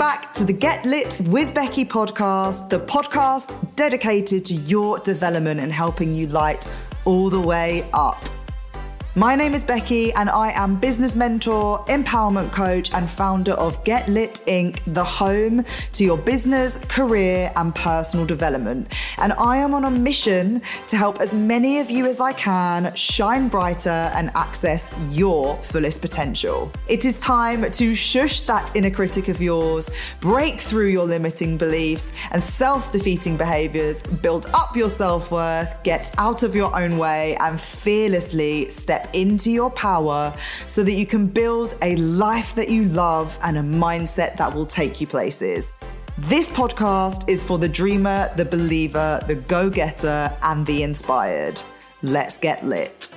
Back to the Get Lit with Becky podcast, the podcast dedicated to your development and helping you light all the way up. My name is Becky, and I am business mentor, empowerment coach, and founder of Get Lit Inc., the home to your business, career, and personal development. And I am on a mission to help as many of you as I can shine brighter and access your fullest potential. It is time to shush that inner critic of yours, break through your limiting beliefs and self defeating behaviors, build up your self worth, get out of your own way, and fearlessly step into your power so that you can build a life that you love and a mindset that will take you places. This podcast is for the dreamer, the believer, the go getter, and the inspired. Let's get lit.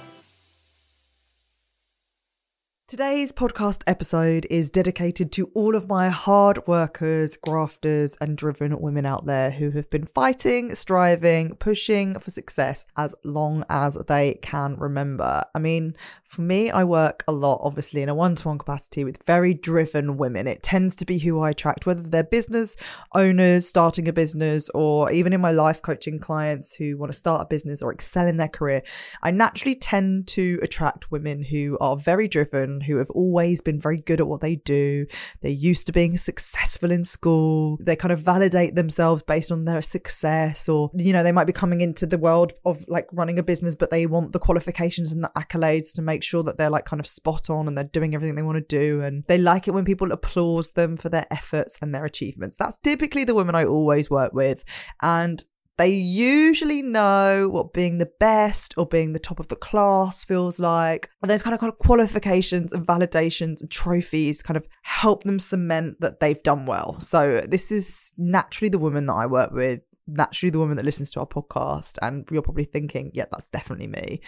Today's podcast episode is dedicated to all of my hard workers, grafters, and driven women out there who have been fighting, striving, pushing for success as long as they can remember. I mean, for me, I work a lot, obviously, in a one to one capacity with very driven women. It tends to be who I attract, whether they're business owners starting a business or even in my life coaching clients who want to start a business or excel in their career. I naturally tend to attract women who are very driven who have always been very good at what they do. They're used to being successful in school. They kind of validate themselves based on their success, or, you know, they might be coming into the world of like running a business, but they want the qualifications and the accolades to make sure that they're like kind of spot on and they're doing everything they want to do. And they like it when people applause them for their efforts and their achievements. That's typically the women I always work with. And they usually know what being the best or being the top of the class feels like. And those kind of, qualifications and validations and trophies kind of help them cement that they've done well. So this is naturally the woman that I work with naturally the woman that listens to our podcast and you're probably thinking yeah that's definitely me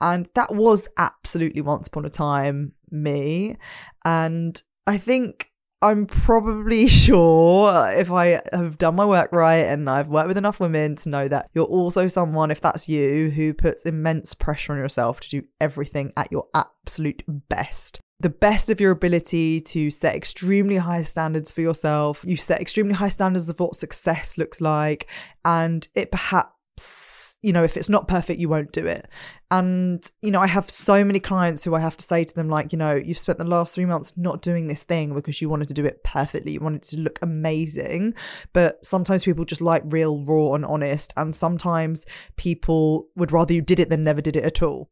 and that was absolutely once upon a time me and i think I'm probably sure if I have done my work right and I've worked with enough women to know that you're also someone, if that's you, who puts immense pressure on yourself to do everything at your absolute best. The best of your ability to set extremely high standards for yourself. You set extremely high standards of what success looks like, and it perhaps you know, if it's not perfect, you won't do it. And, you know, I have so many clients who I have to say to them, like, you know, you've spent the last three months not doing this thing because you wanted to do it perfectly. You wanted to look amazing. But sometimes people just like real, raw, and honest. And sometimes people would rather you did it than never did it at all.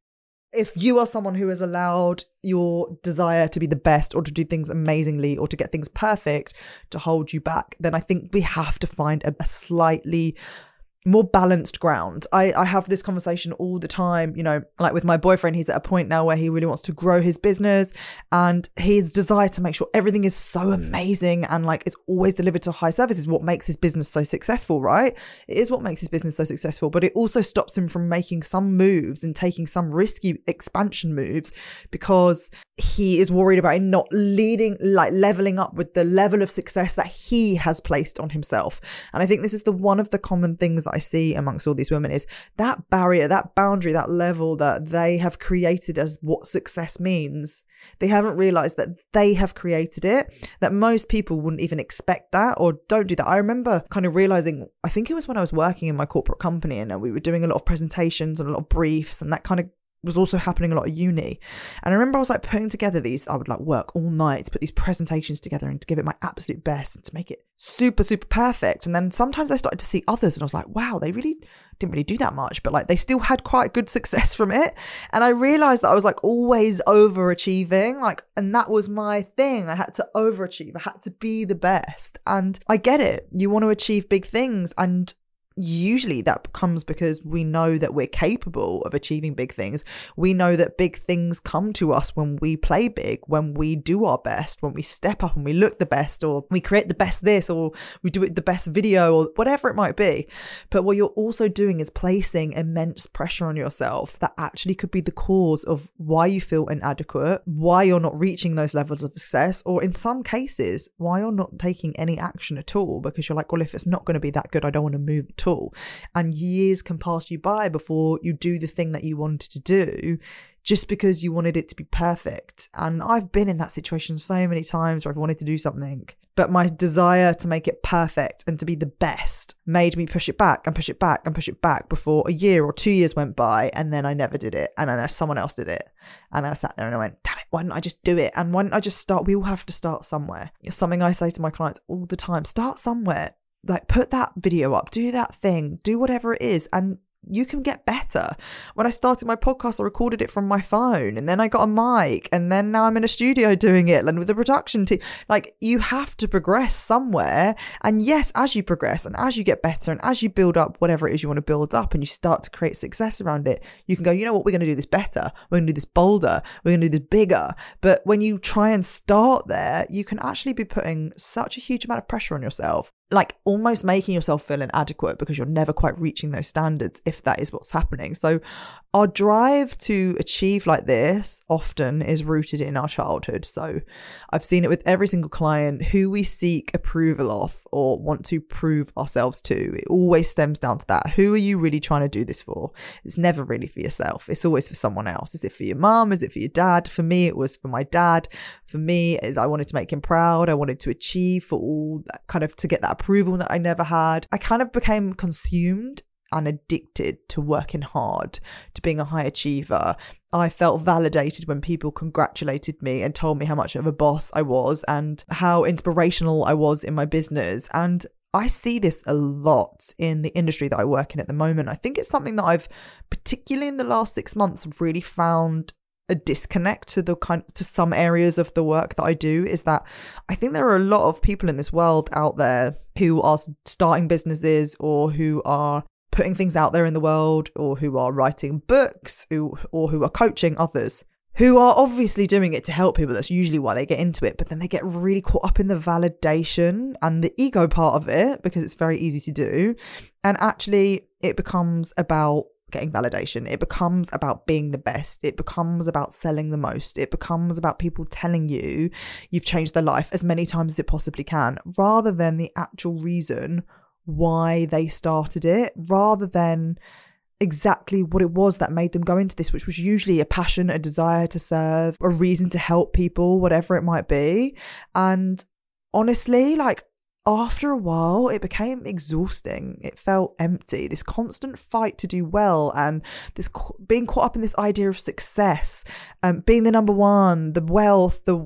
If you are someone who has allowed your desire to be the best or to do things amazingly or to get things perfect to hold you back, then I think we have to find a, slightly more balanced ground. I, I have this conversation all the time, you know, like with my boyfriend, he's at a point now where he really wants to grow his business and his desire to make sure everything is so amazing and like it's always delivered to high service is what makes his business so successful, right? It is what makes his business so successful, but it also stops him from making some moves and taking some risky expansion moves because he is worried about not leading, like leveling up with the level of success that he has placed on himself. And I think this is the one of the common things that see amongst all these women is that barrier, that boundary, that level that they have created as what success means. They haven't realized that they have created it, that most people wouldn't even expect that or don't do that. I remember kind of realizing, I think it was when I was working in my corporate company and we were doing a lot of presentations and a lot of briefs and that kind of was also happening a lot at uni. And I remember I was like putting together these, I would like work all night to put these presentations together and to give it my absolute best and to make it super, super perfect. And then sometimes I started to see others and I was like, wow, they really didn't really do that much, but like they still had quite good success from it. And I realized that I was like always overachieving, like, and that was my thing. I had to overachieve, I had to be the best. And I get it. You want to achieve big things. And usually that comes because we know that we're capable of achieving big things. We know that big things come to us when we play big, when we do our best, when we step up and we look the best, or we create the best this, or we do it the best video, or whatever it might be. But what you're also doing is placing immense pressure on yourself that actually could be the cause of why you feel inadequate, why you're not reaching those levels of success, or in some cases, why you're not taking any action at all because you're like, well, if it's not going to be that good, I don't want to move at all. And years can pass you by before you do the thing that you wanted to do just because you wanted it to be perfect. And I've been in that situation so many times where I've wanted to do something, but my desire to make it perfect and to be the best made me push it back and push it back and push it back before a year or two years went by. And then I never did it. And then someone else did it. And I sat there and I went, damn it, why don't I just do it? And why don't I just start? We all have to start somewhere. It's something I say to my clients all the time start somewhere like put that video up, do that thing, do whatever it is, and you can get better. When I started my podcast, I recorded it from my phone and then I got a mic and then now I'm in a studio doing it and with a production team. Like you have to progress somewhere. And yes, as you progress and as you get better and as you build up whatever it is you want to build up and you start to create success around it, you can go, you know what, we're going to do this better. We're going to do this bolder. We're going to do this bigger. But when you try and start there, you can actually be putting such a huge amount of pressure on yourself like almost making yourself feel inadequate because you're never quite reaching those standards if that is what's happening. So our drive to achieve like this often is rooted in our childhood. So I've seen it with every single client who we seek approval of or want to prove ourselves to. It always stems down to that. Who are you really trying to do this for? It's never really for yourself. It's always for someone else. Is it for your mum? Is it for your dad? For me, it was for my dad. For me, is I wanted to make him proud. I wanted to achieve for all that kind of to get that approval that I never had. I kind of became consumed and addicted to working hard, to being a high achiever. I felt validated when people congratulated me and told me how much of a boss I was and how inspirational I was in my business. And I see this a lot in the industry that I work in at the moment. I think it's something that I've, particularly in the last six months, really found a disconnect to the kind to some areas of the work that I do is that I think there are a lot of people in this world out there who are starting businesses or who are putting things out there in the world or who are writing books who, or who are coaching others who are obviously doing it to help people. That's usually why they get into it. But then they get really caught up in the validation and the ego part of it because it's very easy to do. And actually, it becomes about getting validation. It becomes about being the best. It becomes about selling the most. It becomes about people telling you you've changed their life as many times as it possibly can, rather than the actual reason why they started it, rather than exactly what it was that made them go into this, which was usually a passion, a desire to serve, a reason to help people, whatever it might be. And honestly, like after a while, it became exhausting. It felt empty. This constant fight to do well, and this being caught up in this idea of success, um, being the number one, the wealth, the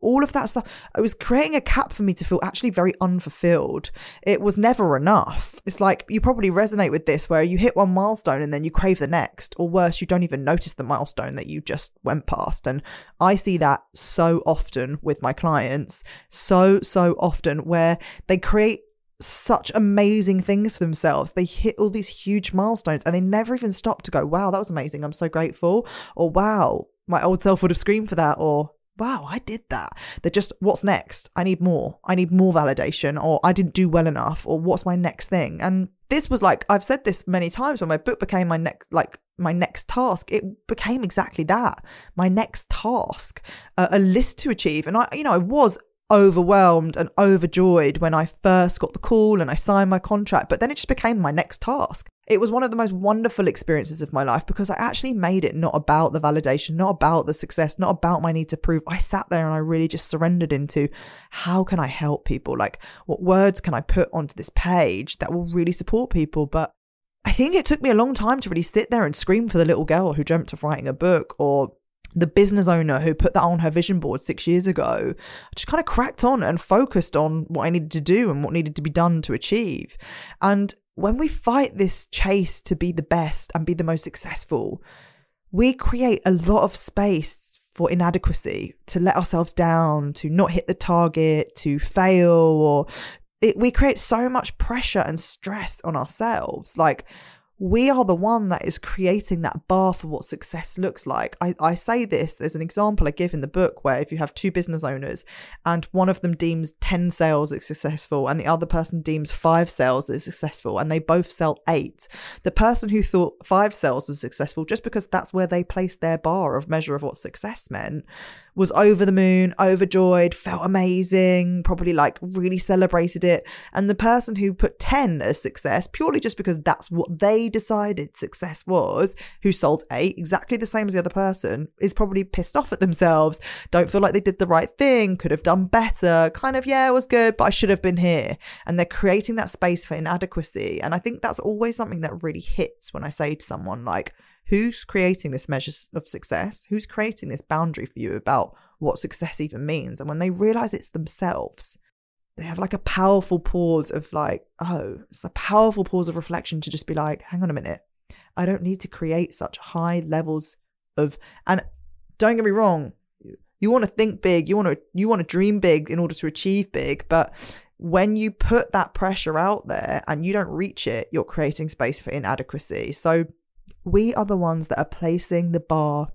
all of that stuff. It was creating a cap for me to feel actually very unfulfilled. It was never enough. It's like you probably resonate with this, where you hit one milestone and then you crave the next, or worse, you don't even notice the milestone that you just went past. And I see that so often with my clients, so, so often, where they create such amazing things for themselves. They hit all these huge milestones and they never even stop to go, wow, that was amazing. I'm so grateful. Or wow, my old self would have screamed for that. Or wow, I did that. They're just, what's next? I need more. I need more validation, or I didn't do well enough, or what's my next thing? And this was like, I've said this many times when my book became my next, like, my next task, it became exactly that. My next task, uh, a list to achieve. And I, you know, I was overwhelmed and overjoyed when I first got the call and I signed my contract, but then it just became my next task. It was one of the most wonderful experiences of my life because I actually made it not about the validation, not about the success, not about my need to prove. I sat there and I really just surrendered into how can I help people? Like, what words can I put onto this page that will really support people? But I think it took me a long time to really sit there and scream for the little girl who dreamt of writing a book or the business owner who put that on her vision board six years ago just kind of cracked on and focused on what I needed to do and what needed to be done to achieve. And when we fight this chase to be the best and be the most successful, we create a lot of space for inadequacy, to let ourselves down, to not hit the target, to fail, or it, we create so much pressure and stress on ourselves. Like, we are the one that is creating that bar for what success looks like. I, I say this, there's an example I give in the book where if you have two business owners and one of them deems 10 sales as successful and the other person deems five sales as successful and they both sell eight, the person who thought five sales was successful just because that's where they placed their bar of measure of what success meant was over the moon, overjoyed, felt amazing, probably like really celebrated it. And the person who put 10 as success, purely just because that's what they decided success was, who sold eight, exactly the same as the other person, is probably pissed off at themselves, don't feel like they did the right thing, could have done better, kind of, yeah, it was good, but I should have been here. And they're creating that space for inadequacy. And I think that's always something that really hits when I say to someone, like, who's creating this measure of success? Who's creating this boundary for you about what success even means? And when they realize it's themselves, they have like a powerful pause of like, oh, it's a powerful pause of reflection to just be like, hang on a minute. I don't need to create such high levels of and don't get me wrong, you want to think big, you want to you want to dream big in order to achieve big, but when you put that pressure out there and you don't reach it, you're creating space for inadequacy. So we are the ones that are placing the bar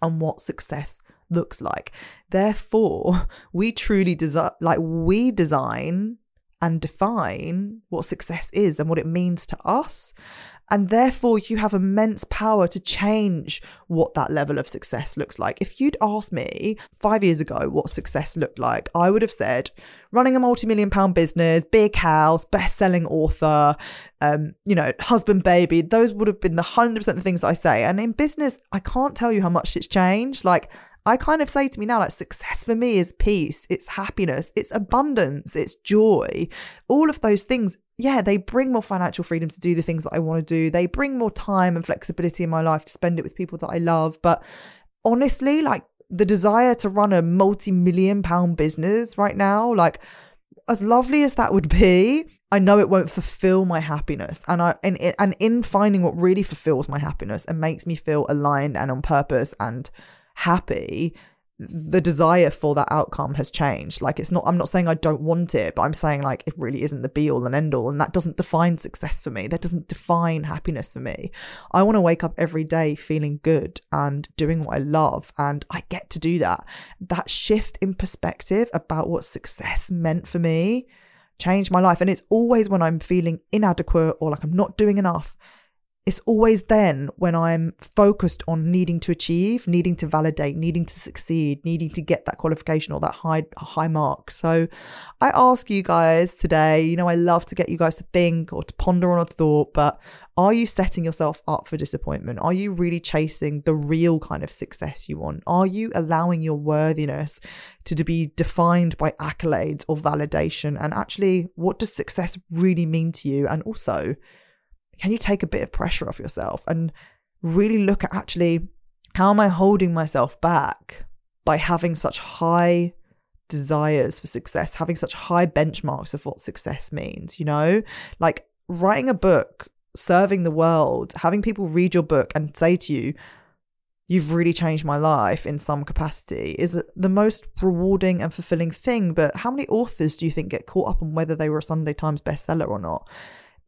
on what success looks like. Therefore, we truly design, like, we design and define what success is and what it means to us. And therefore, you have immense power to change what that level of success looks like. If you'd asked me five years ago what success looked like, I would have said running a multi million pound business, big house, best selling author, um, you know, husband, baby. Those would have been the 100% of the things I say. And in business, I can't tell you how much it's changed. Like, I kind of say to me now, like, success for me is peace, it's happiness, it's abundance, it's joy. All of those things, yeah, they bring more financial freedom to do the things that I want to do. They bring more time and flexibility in my life to spend it with people that I love. But honestly, like, the desire to run a multi million pound business right now, like, as lovely as that would be, I know it won't fulfill my happiness. And I and and in finding what really fulfills my happiness and makes me feel aligned and on purpose and happy, the desire for that outcome has changed. Like it's not, I'm not saying I don't want it, but I'm saying like it really isn't the be all and end all. And that doesn't define success for me. That doesn't define happiness for me. I want to wake up every day feeling good and doing what I love. And I get to do that. That shift in perspective about what success meant for me changed my life. And it's always when I'm feeling inadequate or like I'm not doing enough it's always then when I'm focused on needing to achieve, needing to validate, needing to succeed, needing to get that qualification or that high high mark. So I ask you guys today, you know, I love to get you guys to think or to ponder on a thought, but are you setting yourself up for disappointment? Are you really chasing the real kind of success you want? Are you allowing your worthiness to be defined by accolades or validation? And actually, what does success really mean to you? And also, can you take a bit of pressure off yourself and really look at actually how am I holding myself back by having such high desires for success, having such high benchmarks of what success means, you know? Like writing a book, serving the world, having people read your book and say to you, You've really changed my life in some capacity is the most rewarding and fulfilling thing. But how many authors do you think get caught up on whether they were a Sunday Times bestseller or not?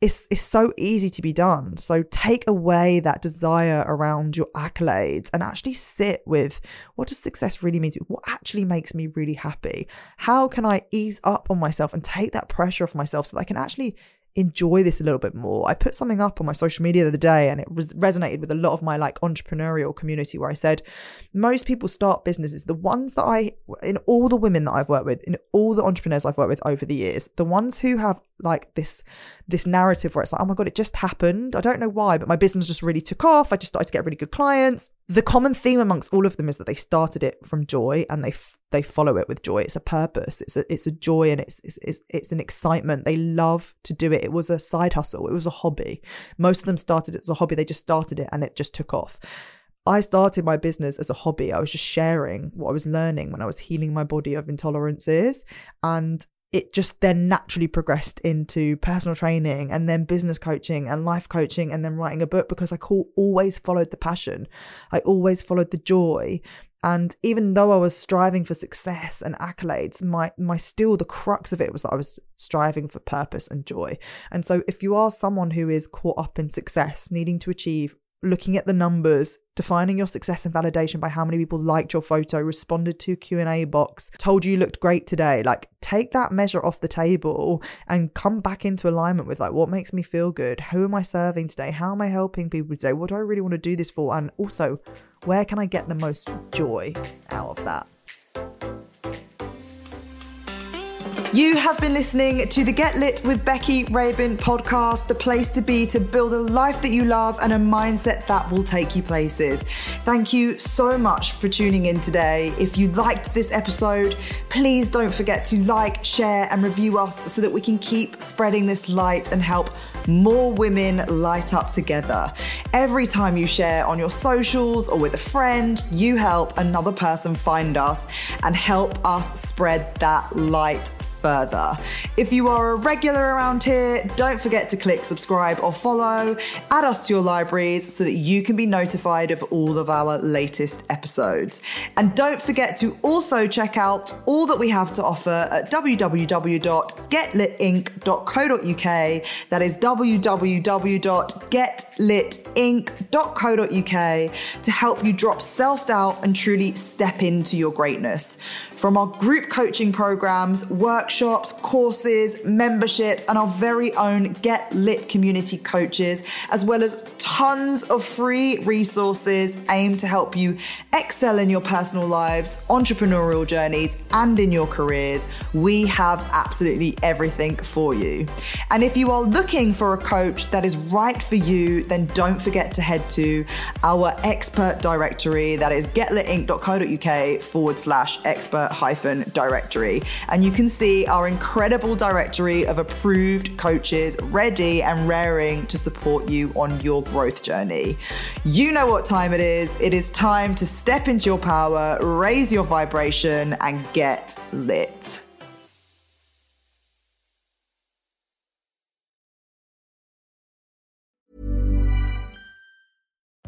It's it's so easy to be done. So take away that desire around your accolades and actually sit with what does success really mean to me? What actually makes me really happy? How can I ease up on myself and take that pressure off myself so that I can actually enjoy this a little bit more. I put something up on my social media the other day and it res- resonated with a lot of my like entrepreneurial community where I said most people start businesses the ones that I in all the women that I've worked with in all the entrepreneurs I've worked with over the years the ones who have like this this narrative where it's like, oh my god, it just happened. I don't know why, but my business just really took off. I just started to get really good clients. The common theme amongst all of them is that they started it from joy and they f- they follow it with joy. It's a purpose. It's a it's a joy and it's, it's it's it's an excitement. They love to do it. It was a side hustle. It was a hobby. Most of them started it as a hobby. They just started it and it just took off. I started my business as a hobby. I was just sharing what I was learning when I was healing my body of intolerances. And it just then naturally progressed into personal training and then business coaching and life coaching and then writing a book because I always followed the passion. I always followed the joy. And even though I was striving for success and accolades, my my still the crux of it was that I was striving for purpose and joy. And so if you are someone who is caught up in success, needing to achieve looking at the numbers, defining your success and validation by how many people liked your photo, responded to Q&A box, told you you looked great today. Like take that measure off the table and come back into alignment with like what makes me feel good? Who am I serving today? How am I helping people today? What do I really want to do this for? And also, where can I get the most joy out of that? You have been listening to the Get Lit with Becky Rabin podcast, the place to be to build a life that you love and a mindset that will take you places. Thank you so much for tuning in today. If you liked this episode, please don't forget to like, share, and review us so that we can keep spreading this light and help more women light up together. Every time you share on your socials or with a friend, you help another person find us and help us spread that light further. If you are a regular around here, don't forget to click subscribe or follow, add us to your libraries so that you can be notified of all of our latest episodes. And don't forget to also check out all that we have to offer at www.getlitinc.co.uk. That is www.getlitinc.co.uk to help you drop self doubt and truly step into your greatness. From our group coaching programs, workshops, courses, memberships, and our very own Get Lit community coaches, as well as tons of free resources aimed to help you excel in your personal lives, entrepreneurial journeys, and in your careers, we have absolutely everything for you. And if you are looking for a coach that is right for you, then don't forget to head to our expert directory that is getlitinc.co.uk forward slash expert hyphen directory. And you can see our incredible directory of approved coaches ready and raring to support you on your growth journey. You know what time it is. It is time to step into your power, raise your vibration, and get lit.